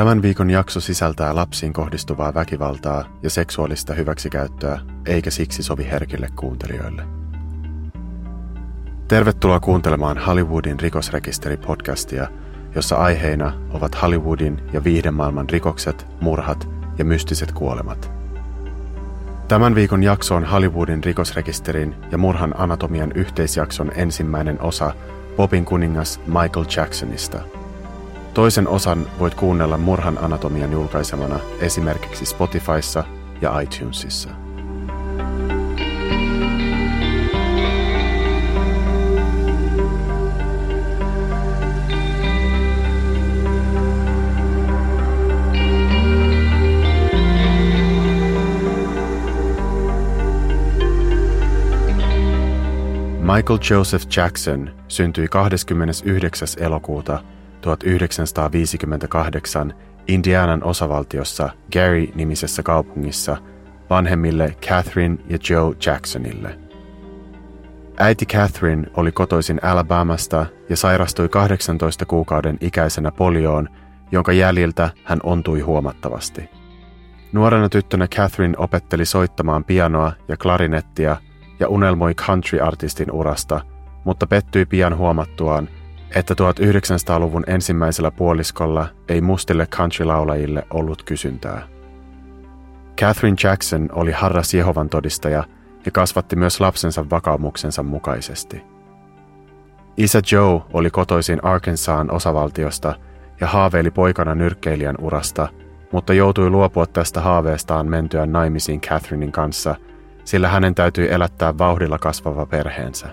Tämän viikon jakso sisältää lapsiin kohdistuvaa väkivaltaa ja seksuaalista hyväksikäyttöä, eikä siksi sovi herkille kuuntelijoille. Tervetuloa kuuntelemaan Hollywoodin rikosrekisteri-podcastia, jossa aiheina ovat Hollywoodin ja viihdemaailman rikokset, murhat ja mystiset kuolemat. Tämän viikon jakso on Hollywoodin rikosrekisterin ja murhan anatomian yhteisjakson ensimmäinen osa Bobin kuningas Michael Jacksonista – Toisen osan voit kuunnella Murhan anatomian julkaisemana esimerkiksi Spotifyssa ja iTunesissa. Michael Joseph Jackson syntyi 29. elokuuta 1958 Indianan osavaltiossa Gary-nimisessä kaupungissa vanhemmille Catherine ja Joe Jacksonille. Äiti Catherine oli kotoisin Alabamasta ja sairastui 18 kuukauden ikäisenä polioon, jonka jäljiltä hän ontui huomattavasti. Nuorena tyttönä Catherine opetteli soittamaan pianoa ja klarinettia ja unelmoi country-artistin urasta, mutta pettyi pian huomattuaan – että 1900-luvun ensimmäisellä puoliskolla ei mustille country-laulajille ollut kysyntää. Catherine Jackson oli harras Jehovan todistaja ja kasvatti myös lapsensa vakaumuksensa mukaisesti. Isä Joe oli kotoisin Arkansaan osavaltiosta ja haaveili poikana nyrkkeilijän urasta, mutta joutui luopua tästä haaveestaan mentyä naimisiin Catherinein kanssa, sillä hänen täytyi elättää vauhdilla kasvava perheensä.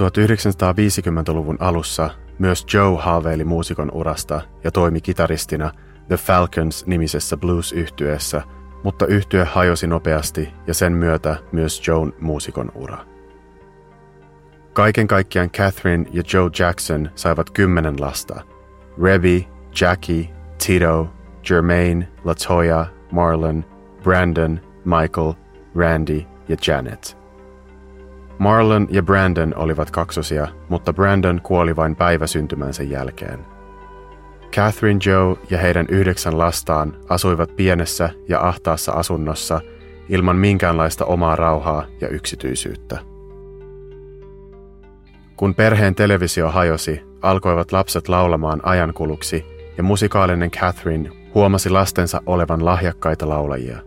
1950-luvun alussa myös Joe haaveili muusikon urasta ja toimi kitaristina The Falcons-nimisessä blues-yhtyeessä, mutta yhtye hajosi nopeasti ja sen myötä myös Joan muusikon ura. Kaiken kaikkiaan Catherine ja Joe Jackson saivat kymmenen lasta. Rebby, Jackie, Tito, Jermaine, Latoya, Marlon, Brandon, Michael, Randy ja Janet – Marlon ja Brandon olivat kaksosia, mutta Brandon kuoli vain päivä syntymänsä jälkeen. Catherine Joe ja heidän yhdeksän lastaan asuivat pienessä ja ahtaassa asunnossa ilman minkäänlaista omaa rauhaa ja yksityisyyttä. Kun perheen televisio hajosi, alkoivat lapset laulamaan ajankuluksi ja musikaalinen Catherine huomasi lastensa olevan lahjakkaita laulajia.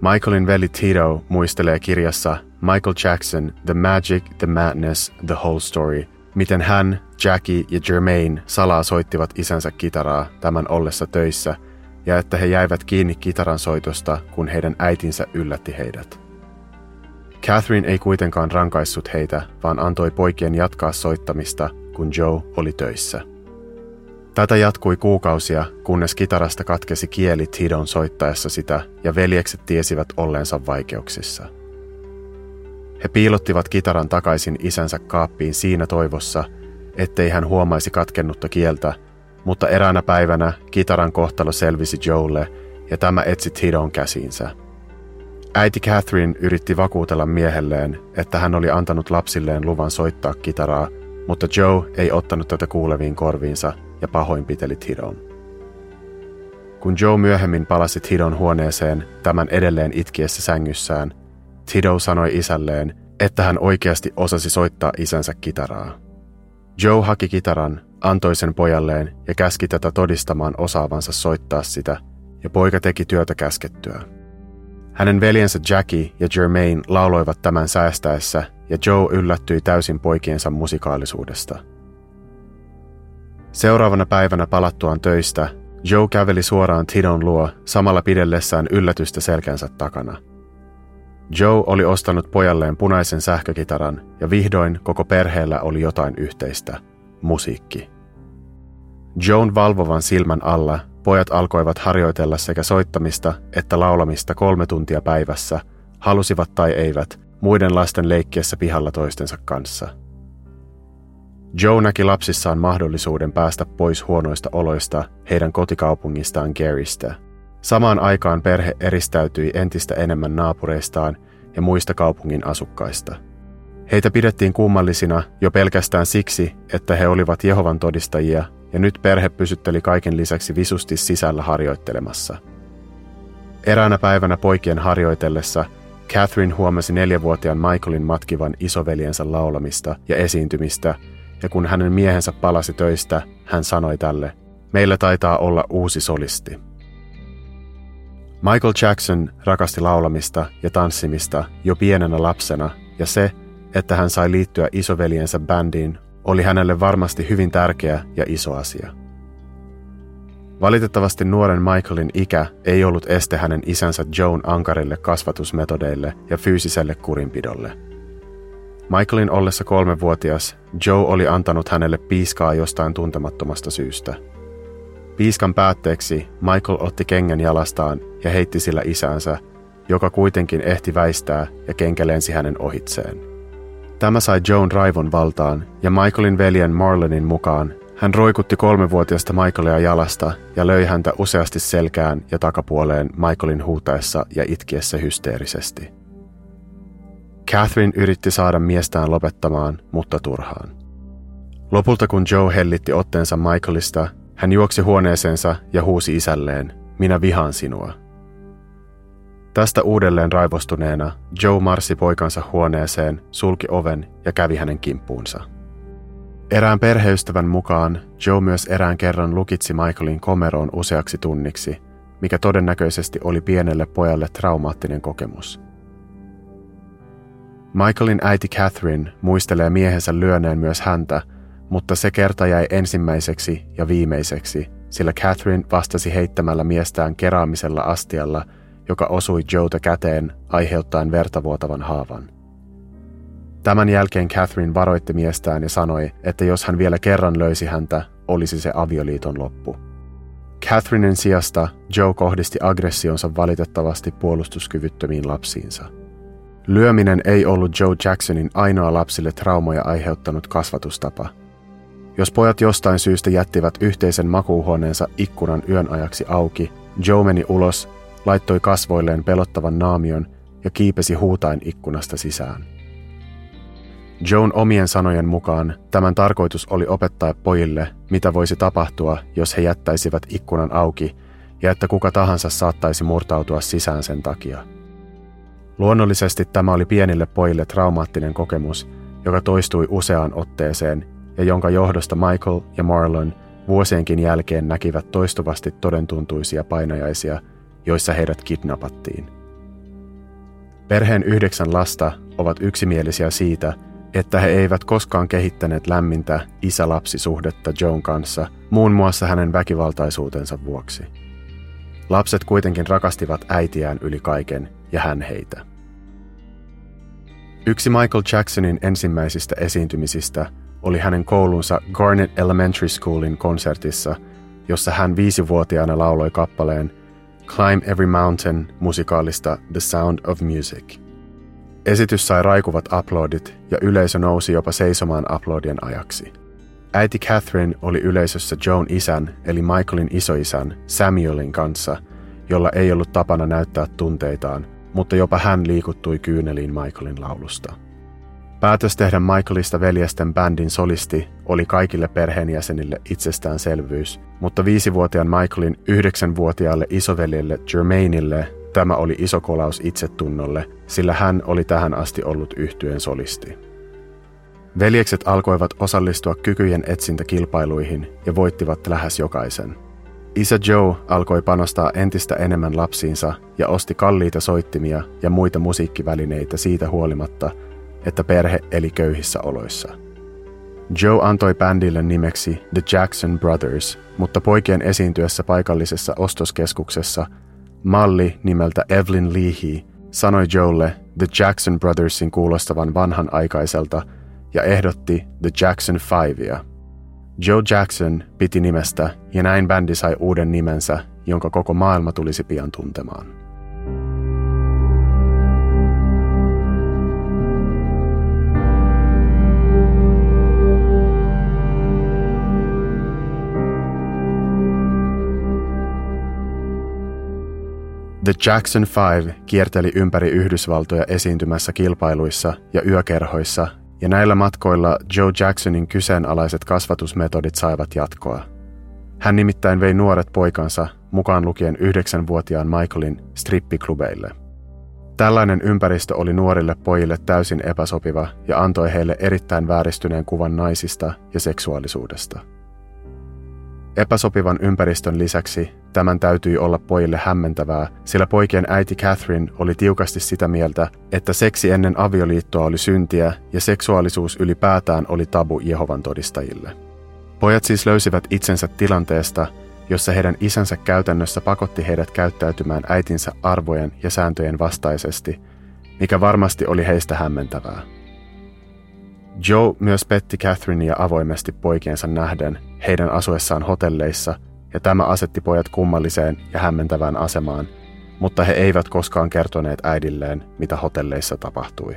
Michaelin veli Tito muistelee kirjassa Michael Jackson, The Magic, The Madness, The Whole Story, miten hän, Jackie ja Jermaine salaa soittivat isänsä kitaraa tämän ollessa töissä ja että he jäivät kiinni kitaran soitosta, kun heidän äitinsä yllätti heidät. Catherine ei kuitenkaan rankaissut heitä, vaan antoi poikien jatkaa soittamista, kun Joe oli töissä. Tätä jatkui kuukausia, kunnes kitarasta katkesi kieli Tidon soittaessa sitä ja veljekset tiesivät olleensa vaikeuksissa – he piilottivat kitaran takaisin isänsä kaappiin siinä toivossa, ettei hän huomaisi katkennutta kieltä, mutta eräänä päivänä kitaran kohtalo selvisi Joelle ja tämä etsi Tidon käsiinsä. Äiti Catherine yritti vakuutella miehelleen, että hän oli antanut lapsilleen luvan soittaa kitaraa, mutta Joe ei ottanut tätä kuuleviin korviinsa ja pahoinpiteli Tidon. Kun Joe myöhemmin palasi Tidon huoneeseen tämän edelleen itkiessä sängyssään, Tido sanoi isälleen, että hän oikeasti osasi soittaa isänsä kitaraa. Joe haki kitaran, antoi sen pojalleen ja käski tätä todistamaan osaavansa soittaa sitä, ja poika teki työtä käskettyä. Hänen veljensä Jackie ja Jermaine lauloivat tämän säästäessä, ja Joe yllättyi täysin poikiensa musikaalisuudesta. Seuraavana päivänä palattuaan töistä, Joe käveli suoraan Tidon luo samalla pidellessään yllätystä selkänsä takana – Joe oli ostanut pojalleen punaisen sähkökitaran ja vihdoin koko perheellä oli jotain yhteistä, musiikki. Joan valvovan silmän alla pojat alkoivat harjoitella sekä soittamista että laulamista kolme tuntia päivässä, halusivat tai eivät, muiden lasten leikkiessä pihalla toistensa kanssa. Joe näki lapsissaan mahdollisuuden päästä pois huonoista oloista heidän kotikaupungistaan Garystä – Samaan aikaan perhe eristäytyi entistä enemmän naapureistaan ja muista kaupungin asukkaista. Heitä pidettiin kummallisina jo pelkästään siksi, että he olivat Jehovan todistajia ja nyt perhe pysytteli kaiken lisäksi visusti sisällä harjoittelemassa. Eräänä päivänä poikien harjoitellessa Catherine huomasi neljävuotiaan Michaelin matkivan isoveljensä laulamista ja esiintymistä, ja kun hänen miehensä palasi töistä, hän sanoi tälle, meillä taitaa olla uusi solisti. Michael Jackson rakasti laulamista ja tanssimista jo pienenä lapsena, ja se, että hän sai liittyä isoveljensä bändiin, oli hänelle varmasti hyvin tärkeä ja iso asia. Valitettavasti nuoren Michaelin ikä ei ollut este hänen isänsä Joan ankarille kasvatusmetodeille ja fyysiselle kurinpidolle. Michaelin ollessa kolmevuotias, Joe oli antanut hänelle piiskaa jostain tuntemattomasta syystä. Piiskan päätteeksi Michael otti kengän jalastaan ja heitti sillä isänsä, joka kuitenkin ehti väistää ja kenkä lensi hänen ohitseen. Tämä sai Joan raivon valtaan ja Michaelin veljen Marlonin mukaan hän roikutti kolmevuotiaasta Michaelia jalasta ja löi häntä useasti selkään ja takapuoleen Michaelin huutaessa ja itkiessä hysteerisesti. Catherine yritti saada miestään lopettamaan, mutta turhaan. Lopulta kun Joe hellitti otteensa Michaelista, hän juoksi huoneeseensa ja huusi isälleen, minä vihaan sinua. Tästä uudelleen raivostuneena Joe marssi poikansa huoneeseen, sulki oven ja kävi hänen kimppuunsa. Erään perheystävän mukaan Joe myös erään kerran lukitsi Michaelin komeroon useaksi tunniksi, mikä todennäköisesti oli pienelle pojalle traumaattinen kokemus. Michaelin äiti Catherine muistelee miehensä lyöneen myös häntä, mutta se kerta jäi ensimmäiseksi ja viimeiseksi, sillä Catherine vastasi heittämällä miestään keraamisella astialla, joka osui Joeta käteen aiheuttaen vertavuotavan haavan. Tämän jälkeen Catherine varoitti miestään ja sanoi, että jos hän vielä kerran löysi häntä, olisi se avioliiton loppu. Catherinen sijasta Joe kohdisti aggressionsa valitettavasti puolustuskyvyttömiin lapsiinsa. Lyöminen ei ollut Joe Jacksonin ainoa lapsille traumoja aiheuttanut kasvatustapa. Jos pojat jostain syystä jättivät yhteisen makuuhuoneensa ikkunan yön ajaksi auki, Joe meni ulos, laittoi kasvoilleen pelottavan naamion ja kiipesi huutain ikkunasta sisään. Joan omien sanojen mukaan tämän tarkoitus oli opettaa pojille, mitä voisi tapahtua, jos he jättäisivät ikkunan auki ja että kuka tahansa saattaisi murtautua sisään sen takia. Luonnollisesti tämä oli pienille pojille traumaattinen kokemus, joka toistui useaan otteeseen ja jonka johdosta Michael ja Marlon vuosienkin jälkeen näkivät toistuvasti todentuntuisia painajaisia, joissa heidät kidnappattiin. Perheen yhdeksän lasta ovat yksimielisiä siitä, että he eivät koskaan kehittäneet lämmintä isä-lapsisuhdetta Joan kanssa, muun muassa hänen väkivaltaisuutensa vuoksi. Lapset kuitenkin rakastivat äitiään yli kaiken ja hän heitä. Yksi Michael Jacksonin ensimmäisistä esiintymisistä oli hänen koulunsa Garnet Elementary Schoolin konsertissa, jossa hän viisivuotiaana lauloi kappaleen Climb Every Mountain musikaalista The Sound of Music – Esitys sai raikuvat aplodit ja yleisö nousi jopa seisomaan aplodien ajaksi. Äiti Catherine oli yleisössä Joan isän eli Michaelin isoisän Samuelin kanssa, jolla ei ollut tapana näyttää tunteitaan, mutta jopa hän liikuttui kyyneliin Michaelin laulusta. Päätös tehdä Michaelista veljesten bändin solisti oli kaikille perheenjäsenille itsestäänselvyys, mutta viisivuotiaan Michaelin yhdeksänvuotiaalle isoveljelle Jermainille Tämä oli iso kolaus itsetunnolle, sillä hän oli tähän asti ollut yhtyen solisti. Veljekset alkoivat osallistua kykyjen etsintäkilpailuihin ja voittivat lähes jokaisen. Isä Joe alkoi panostaa entistä enemmän lapsiinsa ja osti kalliita soittimia ja muita musiikkivälineitä siitä huolimatta, että perhe eli köyhissä oloissa. Joe antoi bändille nimeksi The Jackson Brothers, mutta poikien esiintyessä paikallisessa ostoskeskuksessa – Malli nimeltä Evelyn Leahy sanoi Joelle The Jackson Brothersin kuulostavan vanhanaikaiselta ja ehdotti The Jackson Fivea. Joe Jackson piti nimestä ja näin bändi sai uuden nimensä, jonka koko maailma tulisi pian tuntemaan. The Jackson Five kierteli ympäri Yhdysvaltoja esiintymässä kilpailuissa ja yökerhoissa, ja näillä matkoilla Joe Jacksonin kyseenalaiset kasvatusmetodit saivat jatkoa. Hän nimittäin vei nuoret poikansa, mukaan lukien yhdeksänvuotiaan Michaelin, strippiklubeille. Tällainen ympäristö oli nuorille pojille täysin epäsopiva ja antoi heille erittäin vääristyneen kuvan naisista ja seksuaalisuudesta. Epäsopivan ympäristön lisäksi tämän täytyi olla pojille hämmentävää, sillä poikien äiti Catherine oli tiukasti sitä mieltä, että seksi ennen avioliittoa oli syntiä ja seksuaalisuus ylipäätään oli tabu Jehovan todistajille. Pojat siis löysivät itsensä tilanteesta, jossa heidän isänsä käytännössä pakotti heidät käyttäytymään äitinsä arvojen ja sääntöjen vastaisesti, mikä varmasti oli heistä hämmentävää. Joe myös petti Catherinea avoimesti poikiensa nähden heidän asuessaan hotelleissa, ja tämä asetti pojat kummalliseen ja hämmentävään asemaan, mutta he eivät koskaan kertoneet äidilleen, mitä hotelleissa tapahtui.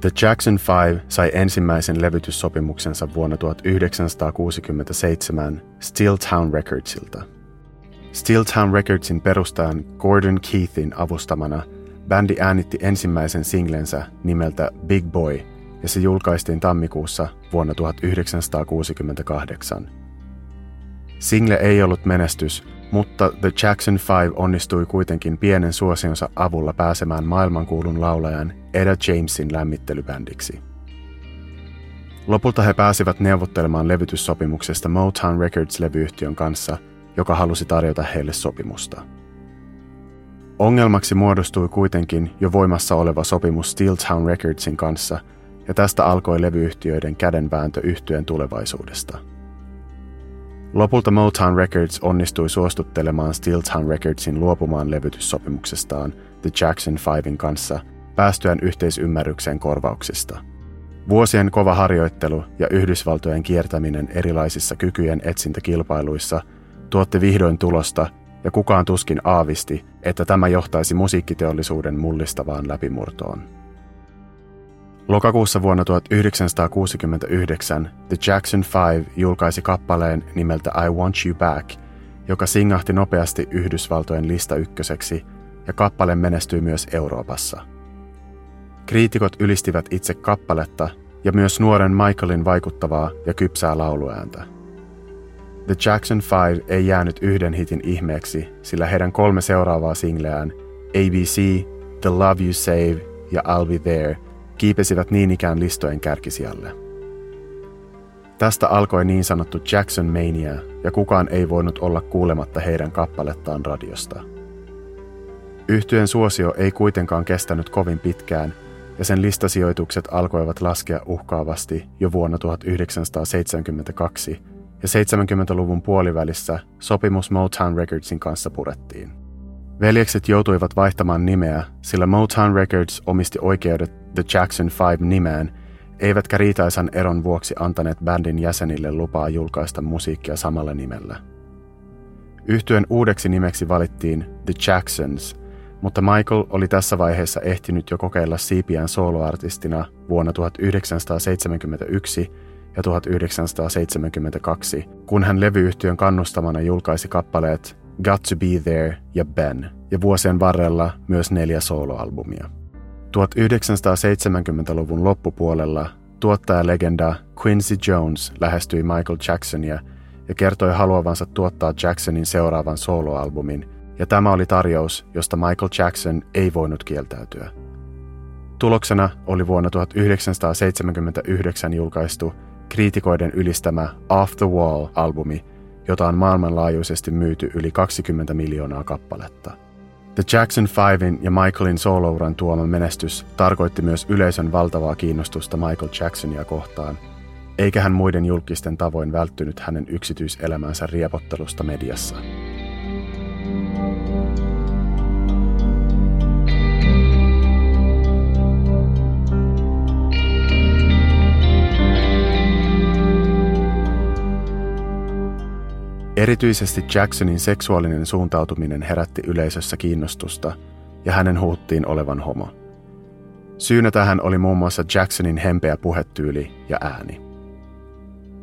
The Jackson Five sai ensimmäisen levytyssopimuksensa vuonna 1967 Steeltown Recordsilta. Steeltown Recordsin perustajan Gordon Keithin avustamana bändi äänitti ensimmäisen singlensä nimeltä Big Boy ja se julkaistiin tammikuussa vuonna 1968. Single ei ollut menestys, mutta The Jackson Five onnistui kuitenkin pienen suosionsa avulla pääsemään maailmankuulun laulajan Eda Jamesin lämmittelybändiksi. Lopulta he pääsivät neuvottelemaan levytyssopimuksesta Motown Records-levyyhtiön kanssa, joka halusi tarjota heille sopimusta. Ongelmaksi muodostui kuitenkin jo voimassa oleva sopimus Steeltown Recordsin kanssa, ja tästä alkoi levyyhtiöiden kädenvääntö yhtyeen tulevaisuudesta – Lopulta Motown Records onnistui suostuttelemaan Steeltown Recordsin luopumaan levytyssopimuksestaan The Jackson Fivein kanssa päästyään yhteisymmärrykseen korvauksista. Vuosien kova harjoittelu ja Yhdysvaltojen kiertäminen erilaisissa kykyjen etsintäkilpailuissa tuotti vihdoin tulosta ja kukaan tuskin aavisti, että tämä johtaisi musiikkiteollisuuden mullistavaan läpimurtoon. Lokakuussa vuonna 1969 The Jackson Five julkaisi kappaleen nimeltä I Want You Back, joka singahti nopeasti Yhdysvaltojen lista ykköseksi ja kappale menestyi myös Euroopassa. Kriitikot ylistivät itse kappaletta ja myös nuoren Michaelin vaikuttavaa ja kypsää lauluääntä. The Jackson Five ei jäänyt yhden hitin ihmeeksi, sillä heidän kolme seuraavaa singleään ABC, The Love You Save ja I'll Be There – kiipesivät niin ikään listojen kärkisijalle. Tästä alkoi niin sanottu Jackson Mania, ja kukaan ei voinut olla kuulematta heidän kappalettaan radiosta. Yhtyen suosio ei kuitenkaan kestänyt kovin pitkään, ja sen listasijoitukset alkoivat laskea uhkaavasti jo vuonna 1972, ja 70-luvun puolivälissä sopimus Motown Recordsin kanssa purettiin. Veljekset joutuivat vaihtamaan nimeä, sillä Motown Records omisti oikeudet The Jackson Five nimeen, eivätkä riitaisan eron vuoksi antaneet bändin jäsenille lupaa julkaista musiikkia samalla nimellä. Yhtyen uudeksi nimeksi valittiin The Jacksons, mutta Michael oli tässä vaiheessa ehtinyt jo kokeilla siipiään soloartistina vuonna 1971 ja 1972, kun hän levyyhtiön kannustamana julkaisi kappaleet Got to Be There ja Ben, ja vuosien varrella myös neljä soloalbumia. 1970-luvun loppupuolella tuottajalegenda Quincy Jones lähestyi Michael Jacksonia ja kertoi haluavansa tuottaa Jacksonin seuraavan soloalbumin, ja tämä oli tarjous, josta Michael Jackson ei voinut kieltäytyä. Tuloksena oli vuonna 1979 julkaistu kriitikoiden ylistämä Off the Wall-albumi, jota on maailmanlaajuisesti myyty yli 20 miljoonaa kappaletta. The Jackson Fivein ja Michaelin solouran tuoma menestys tarkoitti myös yleisön valtavaa kiinnostusta Michael Jacksonia kohtaan, eikä hän muiden julkisten tavoin välttynyt hänen yksityiselämänsä riepottelusta mediassa. Erityisesti Jacksonin seksuaalinen suuntautuminen herätti yleisössä kiinnostusta ja hänen huuttiin olevan homo. Syynä tähän oli muun muassa Jacksonin hempeä puhetyyli ja ääni.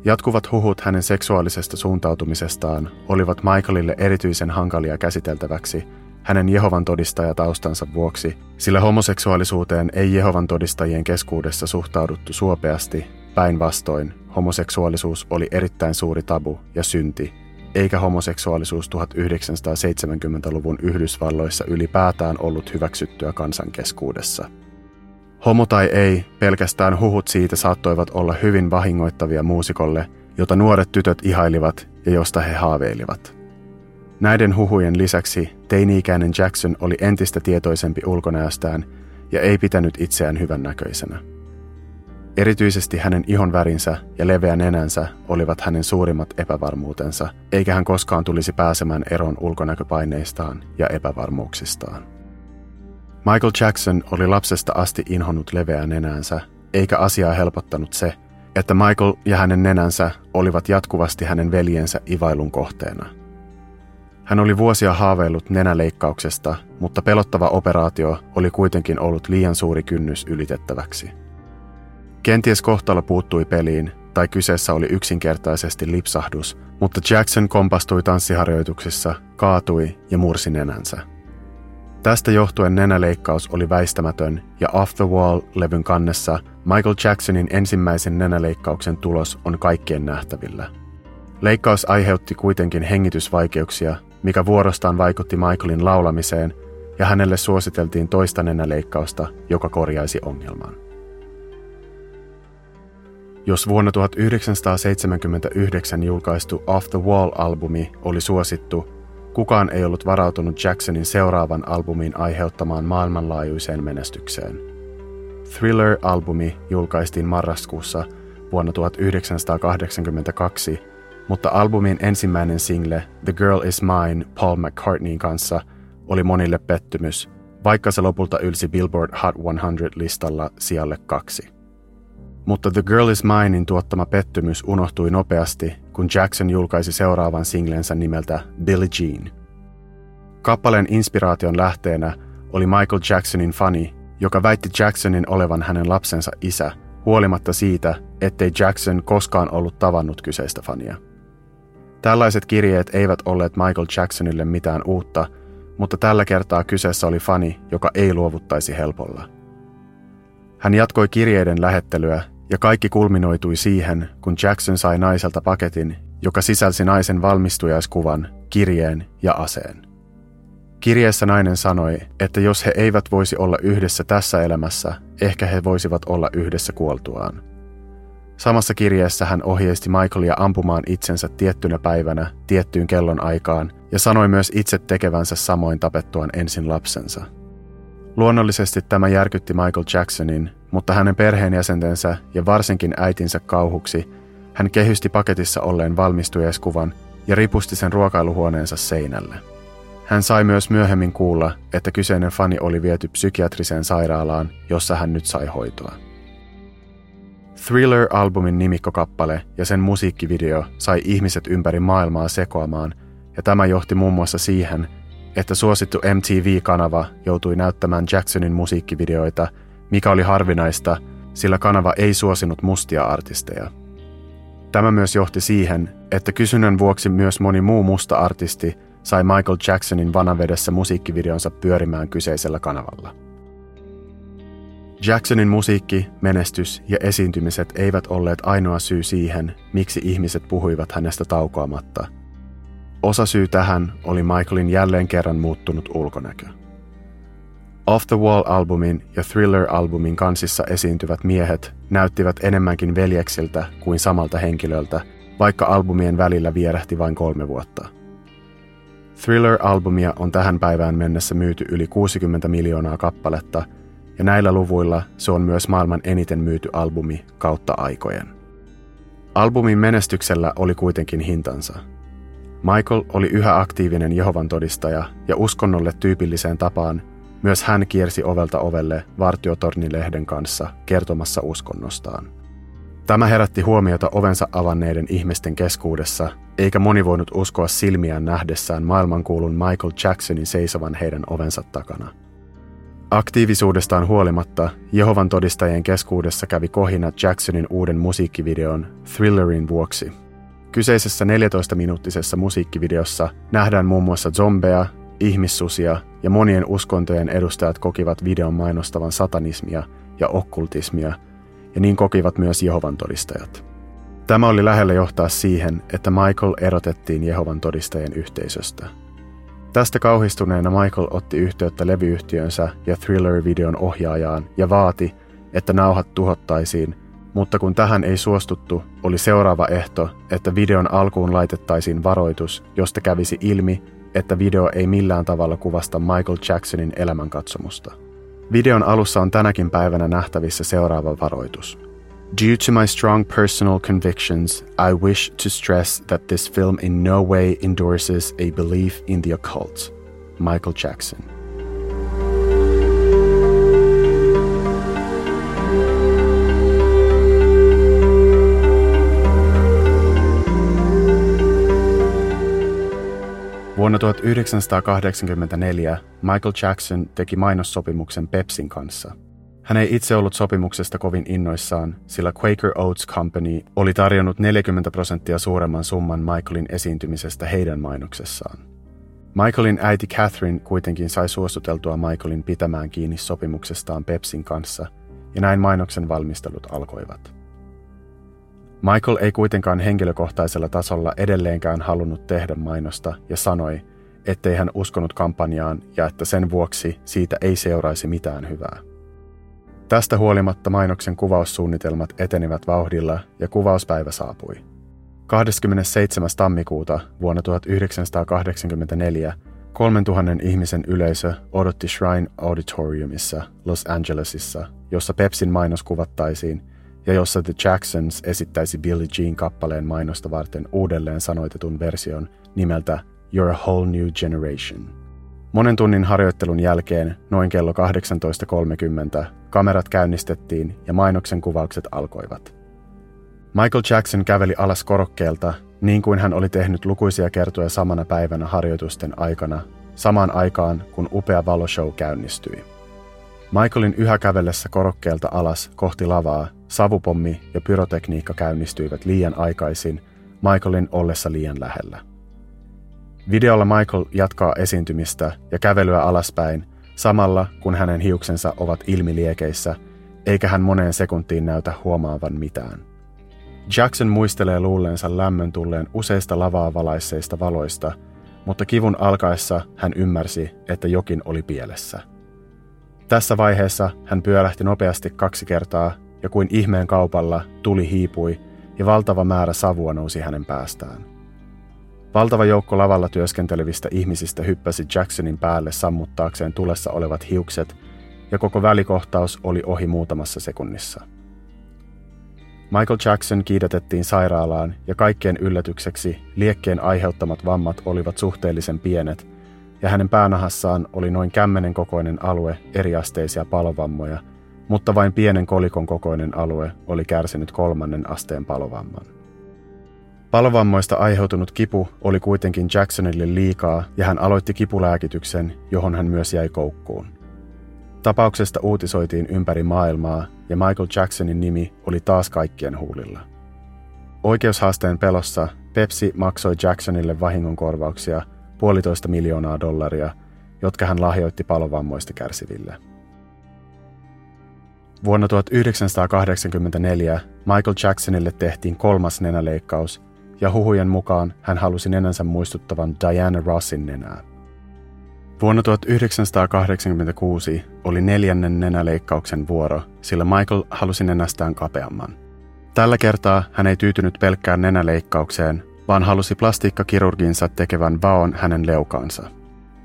Jatkuvat huhut hänen seksuaalisesta suuntautumisestaan olivat Michaelille erityisen hankalia käsiteltäväksi hänen Jehovan todistajataustansa vuoksi, sillä homoseksuaalisuuteen ei Jehovan todistajien keskuudessa suhtauduttu suopeasti päinvastoin, homoseksuaalisuus oli erittäin suuri tabu ja synti, eikä homoseksuaalisuus 1970-luvun Yhdysvalloissa ylipäätään ollut hyväksyttyä kansankeskuudessa. Homo tai ei, pelkästään huhut siitä saattoivat olla hyvin vahingoittavia muusikolle, jota nuoret tytöt ihailivat ja josta he haaveilivat. Näiden huhujen lisäksi teini-ikäinen Jackson oli entistä tietoisempi ulkonäöstään ja ei pitänyt itseään hyvännäköisenä. Erityisesti hänen ihon värinsä ja leveä nenänsä olivat hänen suurimmat epävarmuutensa, eikä hän koskaan tulisi pääsemään eroon ulkonäköpaineistaan ja epävarmuuksistaan. Michael Jackson oli lapsesta asti inhonnut leveää nenänsä, eikä asiaa helpottanut se, että Michael ja hänen nenänsä olivat jatkuvasti hänen veljensä ivailun kohteena. Hän oli vuosia haaveillut nenäleikkauksesta, mutta pelottava operaatio oli kuitenkin ollut liian suuri kynnys ylitettäväksi. Kenties kohtalo puuttui peliin, tai kyseessä oli yksinkertaisesti lipsahdus, mutta Jackson kompastui tanssiharjoituksissa, kaatui ja mursi nenänsä. Tästä johtuen nenäleikkaus oli väistämätön ja Off the Wall-levyn kannessa Michael Jacksonin ensimmäisen nenäleikkauksen tulos on kaikkien nähtävillä. Leikkaus aiheutti kuitenkin hengitysvaikeuksia, mikä vuorostaan vaikutti Michaelin laulamiseen ja hänelle suositeltiin toista nenäleikkausta, joka korjaisi ongelman. Jos vuonna 1979 julkaistu Off the Wall-albumi oli suosittu, kukaan ei ollut varautunut Jacksonin seuraavan albumin aiheuttamaan maailmanlaajuiseen menestykseen. Thriller-albumi julkaistiin marraskuussa vuonna 1982, mutta albumin ensimmäinen single The Girl Is Mine Paul McCartneyn kanssa oli monille pettymys, vaikka se lopulta ylsi Billboard Hot 100-listalla sijalle kaksi. Mutta The Girl Is Minein tuottama pettymys unohtui nopeasti, kun Jackson julkaisi seuraavan singlensä nimeltä Billie Jean. Kappaleen inspiraation lähteenä oli Michael Jacksonin fani, joka väitti Jacksonin olevan hänen lapsensa isä, huolimatta siitä, ettei Jackson koskaan ollut tavannut kyseistä fania. Tällaiset kirjeet eivät olleet Michael Jacksonille mitään uutta, mutta tällä kertaa kyseessä oli fani, joka ei luovuttaisi helpolla. Hän jatkoi kirjeiden lähettelyä ja kaikki kulminoitui siihen, kun Jackson sai naiselta paketin, joka sisälsi naisen valmistujaiskuvan, kirjeen ja aseen. Kirjeessä nainen sanoi, että jos he eivät voisi olla yhdessä tässä elämässä, ehkä he voisivat olla yhdessä kuoltuaan. Samassa kirjeessä hän ohjeisti Michaelia ampumaan itsensä tiettynä päivänä tiettyyn kellon aikaan ja sanoi myös itse tekevänsä samoin tapettuaan ensin lapsensa. Luonnollisesti tämä järkytti Michael Jacksonin, mutta hänen perheenjäsentensä ja varsinkin äitinsä kauhuksi hän kehysti paketissa olleen valmistujaiskuvan ja ripusti sen ruokailuhuoneensa seinälle. Hän sai myös myöhemmin kuulla, että kyseinen fani oli viety psykiatriseen sairaalaan, jossa hän nyt sai hoitoa. Thriller-albumin nimikkokappale ja sen musiikkivideo sai ihmiset ympäri maailmaa sekoamaan, ja tämä johti muun muassa siihen, että suosittu MTV-kanava joutui näyttämään Jacksonin musiikkivideoita, mikä oli harvinaista, sillä kanava ei suosinut mustia artisteja. Tämä myös johti siihen, että kysynnän vuoksi myös moni muu musta artisti sai Michael Jacksonin vanavedessä musiikkivideonsa pyörimään kyseisellä kanavalla. Jacksonin musiikki, menestys ja esiintymiset eivät olleet ainoa syy siihen, miksi ihmiset puhuivat hänestä taukoamatta. Osa syy tähän oli Michaelin jälleen kerran muuttunut ulkonäkö. Off the Wall-albumin ja Thriller-albumin kansissa esiintyvät miehet näyttivät enemmänkin veljeksiltä kuin samalta henkilöltä, vaikka albumien välillä vierähti vain kolme vuotta. Thriller-albumia on tähän päivään mennessä myyty yli 60 miljoonaa kappaletta, ja näillä luvuilla se on myös maailman eniten myyty albumi kautta aikojen. Albumin menestyksellä oli kuitenkin hintansa. Michael oli yhä aktiivinen Jehovan todistaja ja uskonnolle tyypilliseen tapaan myös hän kiersi ovelta ovelle Vartiotornilehden kanssa kertomassa uskonnostaan. Tämä herätti huomiota ovensa avanneiden ihmisten keskuudessa, eikä moni voinut uskoa silmiään nähdessään maailmankuulun Michael Jacksonin seisovan heidän ovensa takana. Aktiivisuudestaan huolimatta Jehovan todistajien keskuudessa kävi kohina Jacksonin uuden musiikkivideon Thrillerin vuoksi. Kyseisessä 14-minuuttisessa musiikkivideossa nähdään muun muassa zombeja, ihmissusia ja monien uskontojen edustajat kokivat videon mainostavan satanismia ja okkultismia – ja niin kokivat myös Jehovan todistajat. Tämä oli lähellä johtaa siihen, että Michael erotettiin Jehovan todistajien yhteisöstä. Tästä kauhistuneena Michael otti yhteyttä levyyhtiönsä ja Thriller-videon ohjaajaan ja vaati, että nauhat tuhottaisiin, mutta kun tähän ei suostuttu, oli seuraava ehto, että videon alkuun laitettaisiin varoitus, josta kävisi ilmi, että video ei millään tavalla kuvasta Michael Jacksonin elämänkatsomusta. Videon alussa on tänäkin päivänä nähtävissä seuraava varoitus. Due to my strong personal convictions, I wish to stress that this film in no way endorses a belief in the occult. Michael Jackson. Vuonna 1984 Michael Jackson teki mainossopimuksen Pepsin kanssa. Hän ei itse ollut sopimuksesta kovin innoissaan, sillä Quaker Oats Company oli tarjonnut 40 prosenttia suuremman summan Michaelin esiintymisestä heidän mainoksessaan. Michaelin äiti Catherine kuitenkin sai suostuteltua Michaelin pitämään kiinni sopimuksestaan Pepsin kanssa, ja näin mainoksen valmistelut alkoivat. Michael ei kuitenkaan henkilökohtaisella tasolla edelleenkään halunnut tehdä mainosta ja sanoi, ettei hän uskonut kampanjaan ja että sen vuoksi siitä ei seuraisi mitään hyvää. Tästä huolimatta mainoksen kuvaussuunnitelmat etenivät vauhdilla ja kuvauspäivä saapui. 27. tammikuuta vuonna 1984 3000 ihmisen yleisö odotti Shrine Auditoriumissa Los Angelesissa, jossa Pepsin mainos kuvattaisiin – ja jossa The Jacksons esittäisi Billie Jean kappaleen mainosta varten uudelleen sanoitetun version nimeltä You're a Whole New Generation. Monen tunnin harjoittelun jälkeen, noin kello 18.30, kamerat käynnistettiin ja mainoksen kuvaukset alkoivat. Michael Jackson käveli alas korokkeelta, niin kuin hän oli tehnyt lukuisia kertoja samana päivänä harjoitusten aikana, samaan aikaan kun upea valoshow käynnistyi. Michaelin yhä kävellessä korokkeelta alas kohti lavaa Savupommi ja pyrotekniikka käynnistyivät liian aikaisin, Michaelin ollessa liian lähellä. Videolla Michael jatkaa esiintymistä ja kävelyä alaspäin, samalla kun hänen hiuksensa ovat ilmiliekeissä, eikä hän moneen sekuntiin näytä huomaavan mitään. Jackson muistelee luulleensa lämmön tulleen useista lavaa valaisseista valoista, mutta kivun alkaessa hän ymmärsi, että jokin oli pielessä. Tässä vaiheessa hän pyörähti nopeasti kaksi kertaa ja kuin ihmeen kaupalla tuli hiipui ja valtava määrä savua nousi hänen päästään. Valtava joukko lavalla työskentelevistä ihmisistä hyppäsi Jacksonin päälle sammuttaakseen tulessa olevat hiukset, ja koko välikohtaus oli ohi muutamassa sekunnissa. Michael Jackson kiidätettiin sairaalaan ja kaikkien yllätykseksi liekkeen aiheuttamat vammat olivat suhteellisen pienet, ja hänen päänahassaan oli noin kämmenen kokoinen alue eriasteisia palovammoja – mutta vain pienen kolikon kokoinen alue oli kärsinyt kolmannen asteen palovamman. Palovammoista aiheutunut kipu oli kuitenkin Jacksonille liikaa ja hän aloitti kipulääkityksen, johon hän myös jäi koukkuun. Tapauksesta uutisoitiin ympäri maailmaa ja Michael Jacksonin nimi oli taas kaikkien huulilla. Oikeushaasteen pelossa Pepsi maksoi Jacksonille vahingonkorvauksia puolitoista miljoonaa dollaria, jotka hän lahjoitti palovammoista kärsiville. Vuonna 1984 Michael Jacksonille tehtiin kolmas nenäleikkaus, ja huhujen mukaan hän halusi nenänsä muistuttavan Diana Rossin nenää. Vuonna 1986 oli neljännen nenäleikkauksen vuoro, sillä Michael halusi nenästään kapeamman. Tällä kertaa hän ei tyytynyt pelkkään nenäleikkaukseen, vaan halusi plastiikkakirurginsa tekevän vaon hänen leukaansa.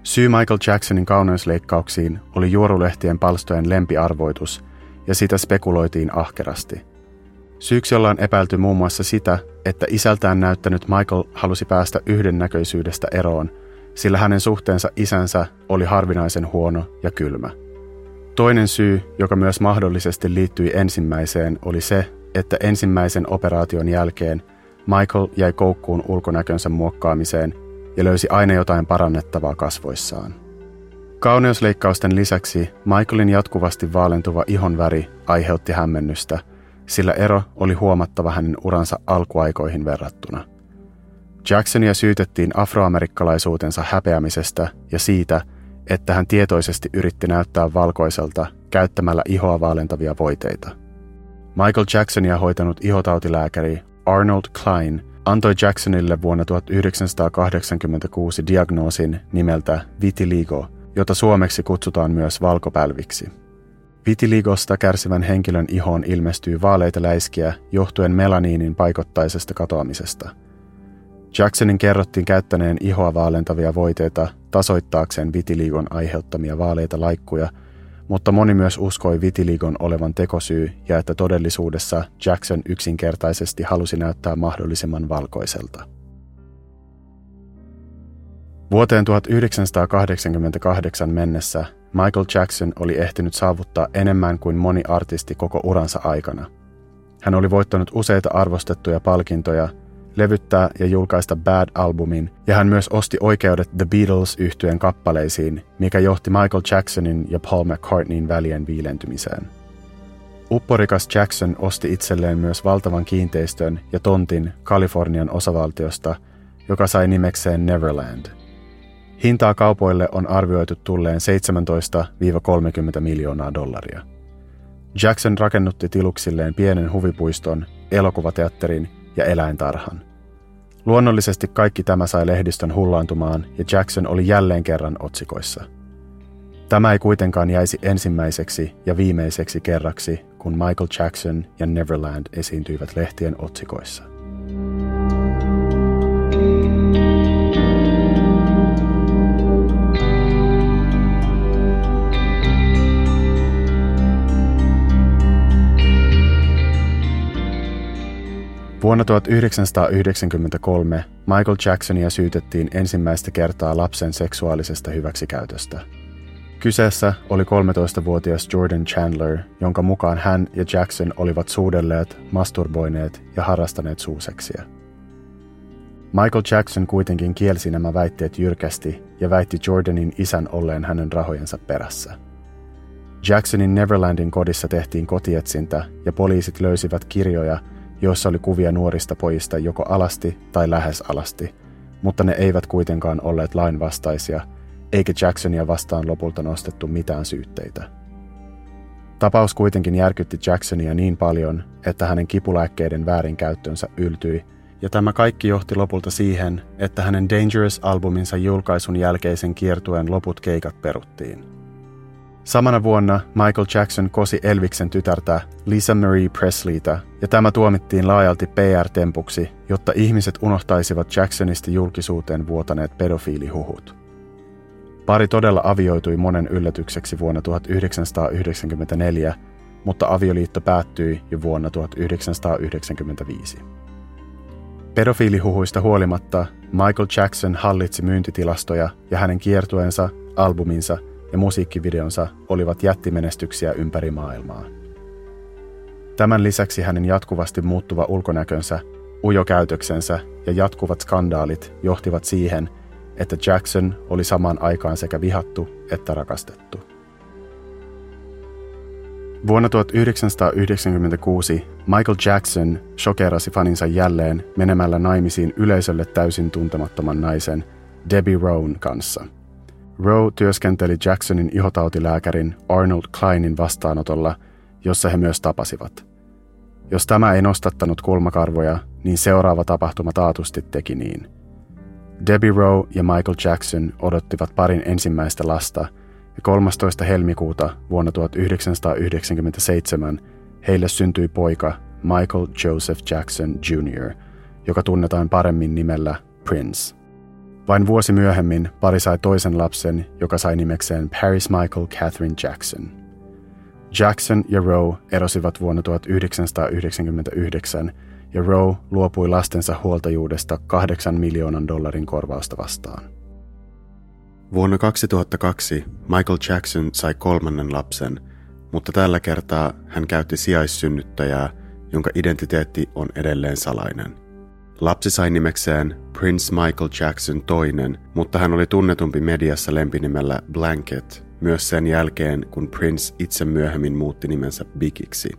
Syy Michael Jacksonin kauneusleikkauksiin oli juorulehtien palstojen lempiarvoitus – ja sitä spekuloitiin ahkerasti. Syyksi ollaan epäilty muun muassa sitä, että isältään näyttänyt Michael halusi päästä yhdennäköisyydestä eroon, sillä hänen suhteensa isänsä oli harvinaisen huono ja kylmä. Toinen syy, joka myös mahdollisesti liittyi ensimmäiseen, oli se, että ensimmäisen operaation jälkeen Michael jäi koukkuun ulkonäkönsä muokkaamiseen ja löysi aina jotain parannettavaa kasvoissaan. Kauneusleikkausten lisäksi Michaelin jatkuvasti vaalentuva ihonväri aiheutti hämmennystä, sillä ero oli huomattava hänen uransa alkuaikoihin verrattuna. Jacksonia syytettiin afroamerikkalaisuutensa häpeämisestä ja siitä, että hän tietoisesti yritti näyttää valkoiselta käyttämällä ihoa vaalentavia voiteita. Michael Jacksonia hoitanut ihotautilääkäri Arnold Klein antoi Jacksonille vuonna 1986 diagnoosin nimeltä vitiligo, jota suomeksi kutsutaan myös valkopälviksi. Vitiligosta kärsivän henkilön ihoon ilmestyy vaaleita läiskiä johtuen melaniinin paikottaisesta katoamisesta. Jacksonin kerrottiin käyttäneen ihoa vaalentavia voiteita tasoittaakseen vitiligon aiheuttamia vaaleita laikkuja – mutta moni myös uskoi vitiligon olevan tekosyy ja että todellisuudessa Jackson yksinkertaisesti halusi näyttää mahdollisimman valkoiselta. Vuoteen 1988 mennessä Michael Jackson oli ehtinyt saavuttaa enemmän kuin moni artisti koko uransa aikana. Hän oli voittanut useita arvostettuja palkintoja levyttää ja julkaista Bad-albumin, ja hän myös osti oikeudet The beatles yhtyeen kappaleisiin, mikä johti Michael Jacksonin ja Paul McCartneyin välien viilentymiseen. Upporikas Jackson osti itselleen myös valtavan kiinteistön ja tontin Kalifornian osavaltiosta, joka sai nimekseen Neverland. Hintaa kaupoille on arvioitu tulleen 17-30 miljoonaa dollaria. Jackson rakennutti tiluksilleen pienen huvipuiston, elokuvateatterin ja eläintarhan. Luonnollisesti kaikki tämä sai lehdistön hullaantumaan ja Jackson oli jälleen kerran otsikoissa. Tämä ei kuitenkaan jäisi ensimmäiseksi ja viimeiseksi kerraksi, kun Michael Jackson ja Neverland esiintyivät lehtien otsikoissa. Vuonna 1993 Michael Jacksonia syytettiin ensimmäistä kertaa lapsen seksuaalisesta hyväksikäytöstä. Kyseessä oli 13-vuotias Jordan Chandler, jonka mukaan hän ja Jackson olivat suudelleet, masturboineet ja harrastaneet suuseksiä. Michael Jackson kuitenkin kielsi nämä väitteet jyrkästi ja väitti Jordanin isän olleen hänen rahojensa perässä. Jacksonin Neverlandin kodissa tehtiin kotietsintä ja poliisit löysivät kirjoja, joissa oli kuvia nuorista pojista joko alasti tai lähes alasti, mutta ne eivät kuitenkaan olleet lainvastaisia, eikä Jacksonia vastaan lopulta nostettu mitään syytteitä. Tapaus kuitenkin järkytti Jacksonia niin paljon, että hänen kipulääkkeiden väärinkäyttönsä yltyi, ja tämä kaikki johti lopulta siihen, että hänen Dangerous-albuminsa julkaisun jälkeisen kiertueen loput keikat peruttiin. Samana vuonna Michael Jackson kosi Elviksen tytärtä Lisa Marie Presleytä, ja tämä tuomittiin laajalti PR-tempuksi, jotta ihmiset unohtaisivat Jacksonista julkisuuteen vuotaneet pedofiilihuhut. Pari todella avioitui monen yllätykseksi vuonna 1994, mutta avioliitto päättyi jo vuonna 1995. Pedofiilihuhuista huolimatta Michael Jackson hallitsi myyntitilastoja ja hänen kiertueensa, albuminsa – ja musiikkivideonsa olivat jättimenestyksiä ympäri maailmaa. Tämän lisäksi hänen jatkuvasti muuttuva ulkonäkönsä, ujokäytöksensä ja jatkuvat skandaalit johtivat siihen, että Jackson oli samaan aikaan sekä vihattu että rakastettu. Vuonna 1996 Michael Jackson shokerasi faninsa jälleen menemällä naimisiin yleisölle täysin tuntemattoman naisen Debbie Rowan kanssa – Rowe työskenteli Jacksonin ihotautilääkärin Arnold Kleinin vastaanotolla, jossa he myös tapasivat. Jos tämä ei nostattanut kulmakarvoja, niin seuraava tapahtuma taatusti teki niin. Debbie Rowe ja Michael Jackson odottivat parin ensimmäistä lasta, ja 13. helmikuuta vuonna 1997 heille syntyi poika Michael Joseph Jackson Jr., joka tunnetaan paremmin nimellä Prince. Vain vuosi myöhemmin pari sai toisen lapsen, joka sai nimekseen Paris Michael Catherine Jackson. Jackson ja Rowe erosivat vuonna 1999 ja Rowe luopui lastensa huoltajuudesta 8 miljoonan dollarin korvausta vastaan. Vuonna 2002 Michael Jackson sai kolmannen lapsen, mutta tällä kertaa hän käytti sijaissynnyttäjää, jonka identiteetti on edelleen salainen. Lapsi sai nimekseen Prince Michael Jackson toinen, mutta hän oli tunnetumpi mediassa lempinimellä Blanket, myös sen jälkeen, kun Prince itse myöhemmin muutti nimensä Bigiksi.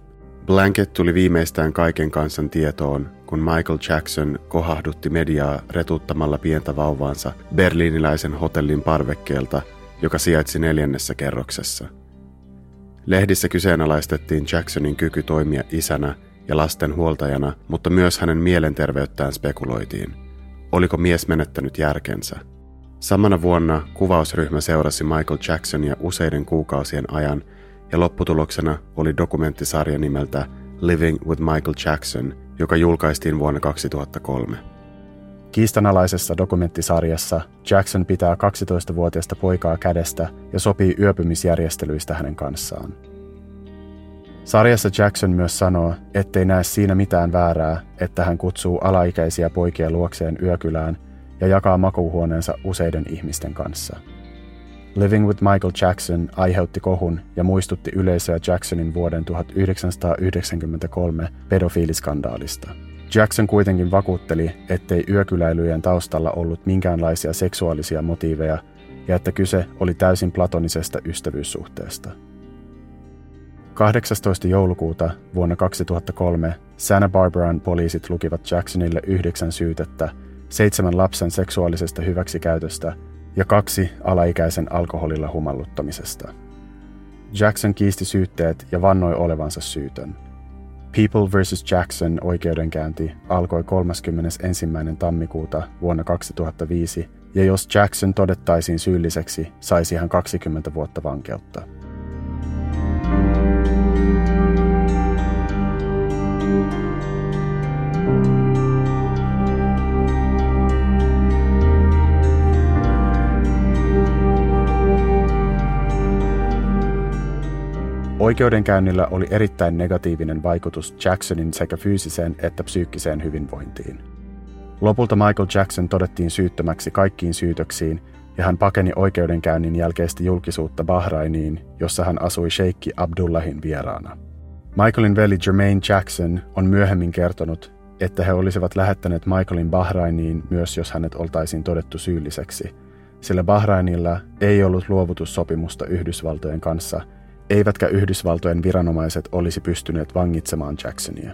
Blanket tuli viimeistään kaiken kansan tietoon, kun Michael Jackson kohahdutti mediaa retuttamalla pientä vauvaansa berliiniläisen hotellin parvekkeelta, joka sijaitsi neljännessä kerroksessa. Lehdissä kyseenalaistettiin Jacksonin kyky toimia isänä ja lasten huoltajana, mutta myös hänen mielenterveyttään spekuloitiin. Oliko mies menettänyt järkensä? Samana vuonna kuvausryhmä seurasi Michael Jacksonia useiden kuukausien ajan ja lopputuloksena oli dokumenttisarja nimeltä Living with Michael Jackson, joka julkaistiin vuonna 2003. Kiistanalaisessa dokumenttisarjassa Jackson pitää 12-vuotiaista poikaa kädestä ja sopii yöpymisjärjestelyistä hänen kanssaan. Sarjassa Jackson myös sanoo, ettei näe siinä mitään väärää, että hän kutsuu alaikäisiä poikia luokseen yökylään ja jakaa makuuhuoneensa useiden ihmisten kanssa. Living with Michael Jackson aiheutti kohun ja muistutti yleisöä Jacksonin vuoden 1993 pedofiiliskandaalista. Jackson kuitenkin vakuutteli, ettei yökyläilyjen taustalla ollut minkäänlaisia seksuaalisia motiiveja ja että kyse oli täysin platonisesta ystävyyssuhteesta. 18. joulukuuta vuonna 2003 Santa Barbaran poliisit lukivat Jacksonille yhdeksän syytettä, seitsemän lapsen seksuaalisesta hyväksikäytöstä ja kaksi alaikäisen alkoholilla humalluttamisesta. Jackson kiisti syytteet ja vannoi olevansa syytön. People vs. Jackson oikeudenkäynti alkoi 31. tammikuuta vuonna 2005, ja jos Jackson todettaisiin syylliseksi, saisi hän 20 vuotta vankeutta. Oikeudenkäynnillä oli erittäin negatiivinen vaikutus Jacksonin sekä fyysiseen että psyykkiseen hyvinvointiin. Lopulta Michael Jackson todettiin syyttömäksi kaikkiin syytöksiin ja hän pakeni oikeudenkäynnin jälkeistä julkisuutta Bahrainiin, jossa hän asui Sheikki Abdullahin vieraana. Michaelin veli Jermaine Jackson on myöhemmin kertonut, että he olisivat lähettäneet Michaelin Bahrainiin myös jos hänet oltaisiin todettu syylliseksi, sillä Bahrainilla ei ollut luovutussopimusta Yhdysvaltojen kanssa – eivätkä Yhdysvaltojen viranomaiset olisi pystyneet vangitsemaan Jacksonia.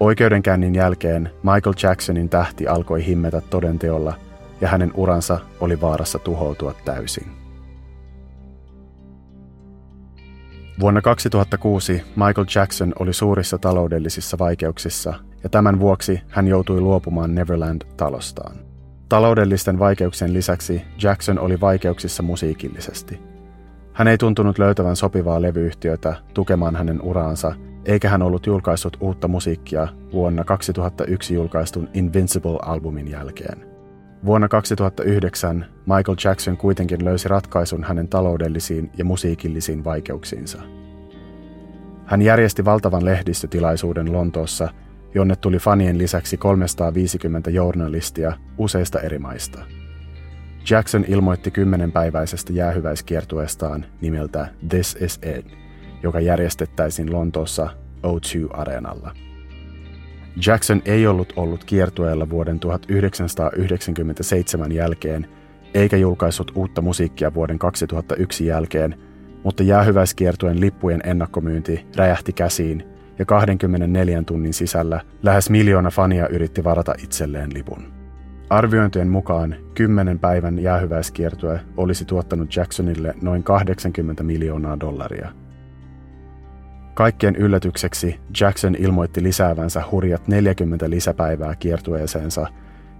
Oikeudenkäynnin jälkeen Michael Jacksonin tähti alkoi himmetä todenteolla ja hänen uransa oli vaarassa tuhoutua täysin. Vuonna 2006 Michael Jackson oli suurissa taloudellisissa vaikeuksissa ja tämän vuoksi hän joutui luopumaan Neverland-talostaan. Taloudellisten vaikeuksien lisäksi Jackson oli vaikeuksissa musiikillisesti – hän ei tuntunut löytävän sopivaa levyyhtiötä tukemaan hänen uraansa, eikä hän ollut julkaissut uutta musiikkia vuonna 2001 julkaistun Invincible-albumin jälkeen. Vuonna 2009 Michael Jackson kuitenkin löysi ratkaisun hänen taloudellisiin ja musiikillisiin vaikeuksiinsa. Hän järjesti valtavan lehdistötilaisuuden Lontoossa, jonne tuli fanien lisäksi 350 journalistia useista eri maista – Jackson ilmoitti kymmenenpäiväisestä jäähyväiskiertueestaan nimeltä This is it, joka järjestettäisiin Lontoossa O2-areenalla. Jackson ei ollut ollut kiertueella vuoden 1997 jälkeen, eikä julkaissut uutta musiikkia vuoden 2001 jälkeen, mutta jäähyväiskiertueen lippujen ennakkomyynti räjähti käsiin ja 24 tunnin sisällä lähes miljoona fania yritti varata itselleen lipun. Arviointien mukaan 10 päivän jäähyväiskiertue olisi tuottanut Jacksonille noin 80 miljoonaa dollaria. Kaikkien yllätykseksi Jackson ilmoitti lisäävänsä hurjat 40 lisäpäivää kiertueeseensa,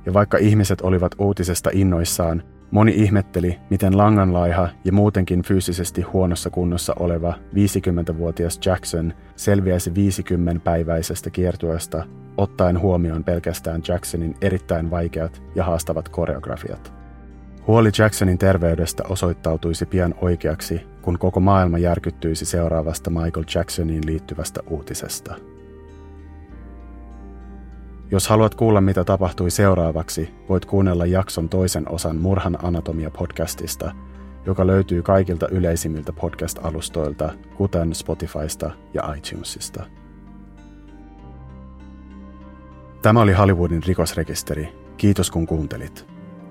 ja vaikka ihmiset olivat uutisesta innoissaan, moni ihmetteli, miten langanlaiha ja muutenkin fyysisesti huonossa kunnossa oleva 50-vuotias Jackson selviäisi 50-päiväisestä kiertueesta ottaen huomioon pelkästään Jacksonin erittäin vaikeat ja haastavat koreografiat. Huoli Jacksonin terveydestä osoittautuisi pian oikeaksi, kun koko maailma järkyttyisi seuraavasta Michael Jacksoniin liittyvästä uutisesta. Jos haluat kuulla, mitä tapahtui seuraavaksi, voit kuunnella jakson toisen osan Murhan anatomia podcastista, joka löytyy kaikilta yleisimmiltä podcast-alustoilta, kuten Spotifysta ja iTunesista. Tämä oli Hollywoodin rikosrekisteri. Kiitos kun kuuntelit.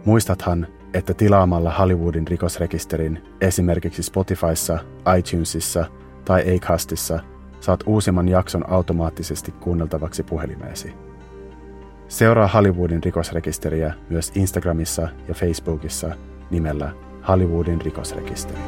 Muistathan, että tilaamalla Hollywoodin rikosrekisterin esimerkiksi Spotifyssa, iTunesissa tai Acastissa saat uusimman jakson automaattisesti kuunneltavaksi puhelimeesi. Seuraa Hollywoodin rikosrekisteriä myös Instagramissa ja Facebookissa nimellä Hollywoodin rikosrekisteri.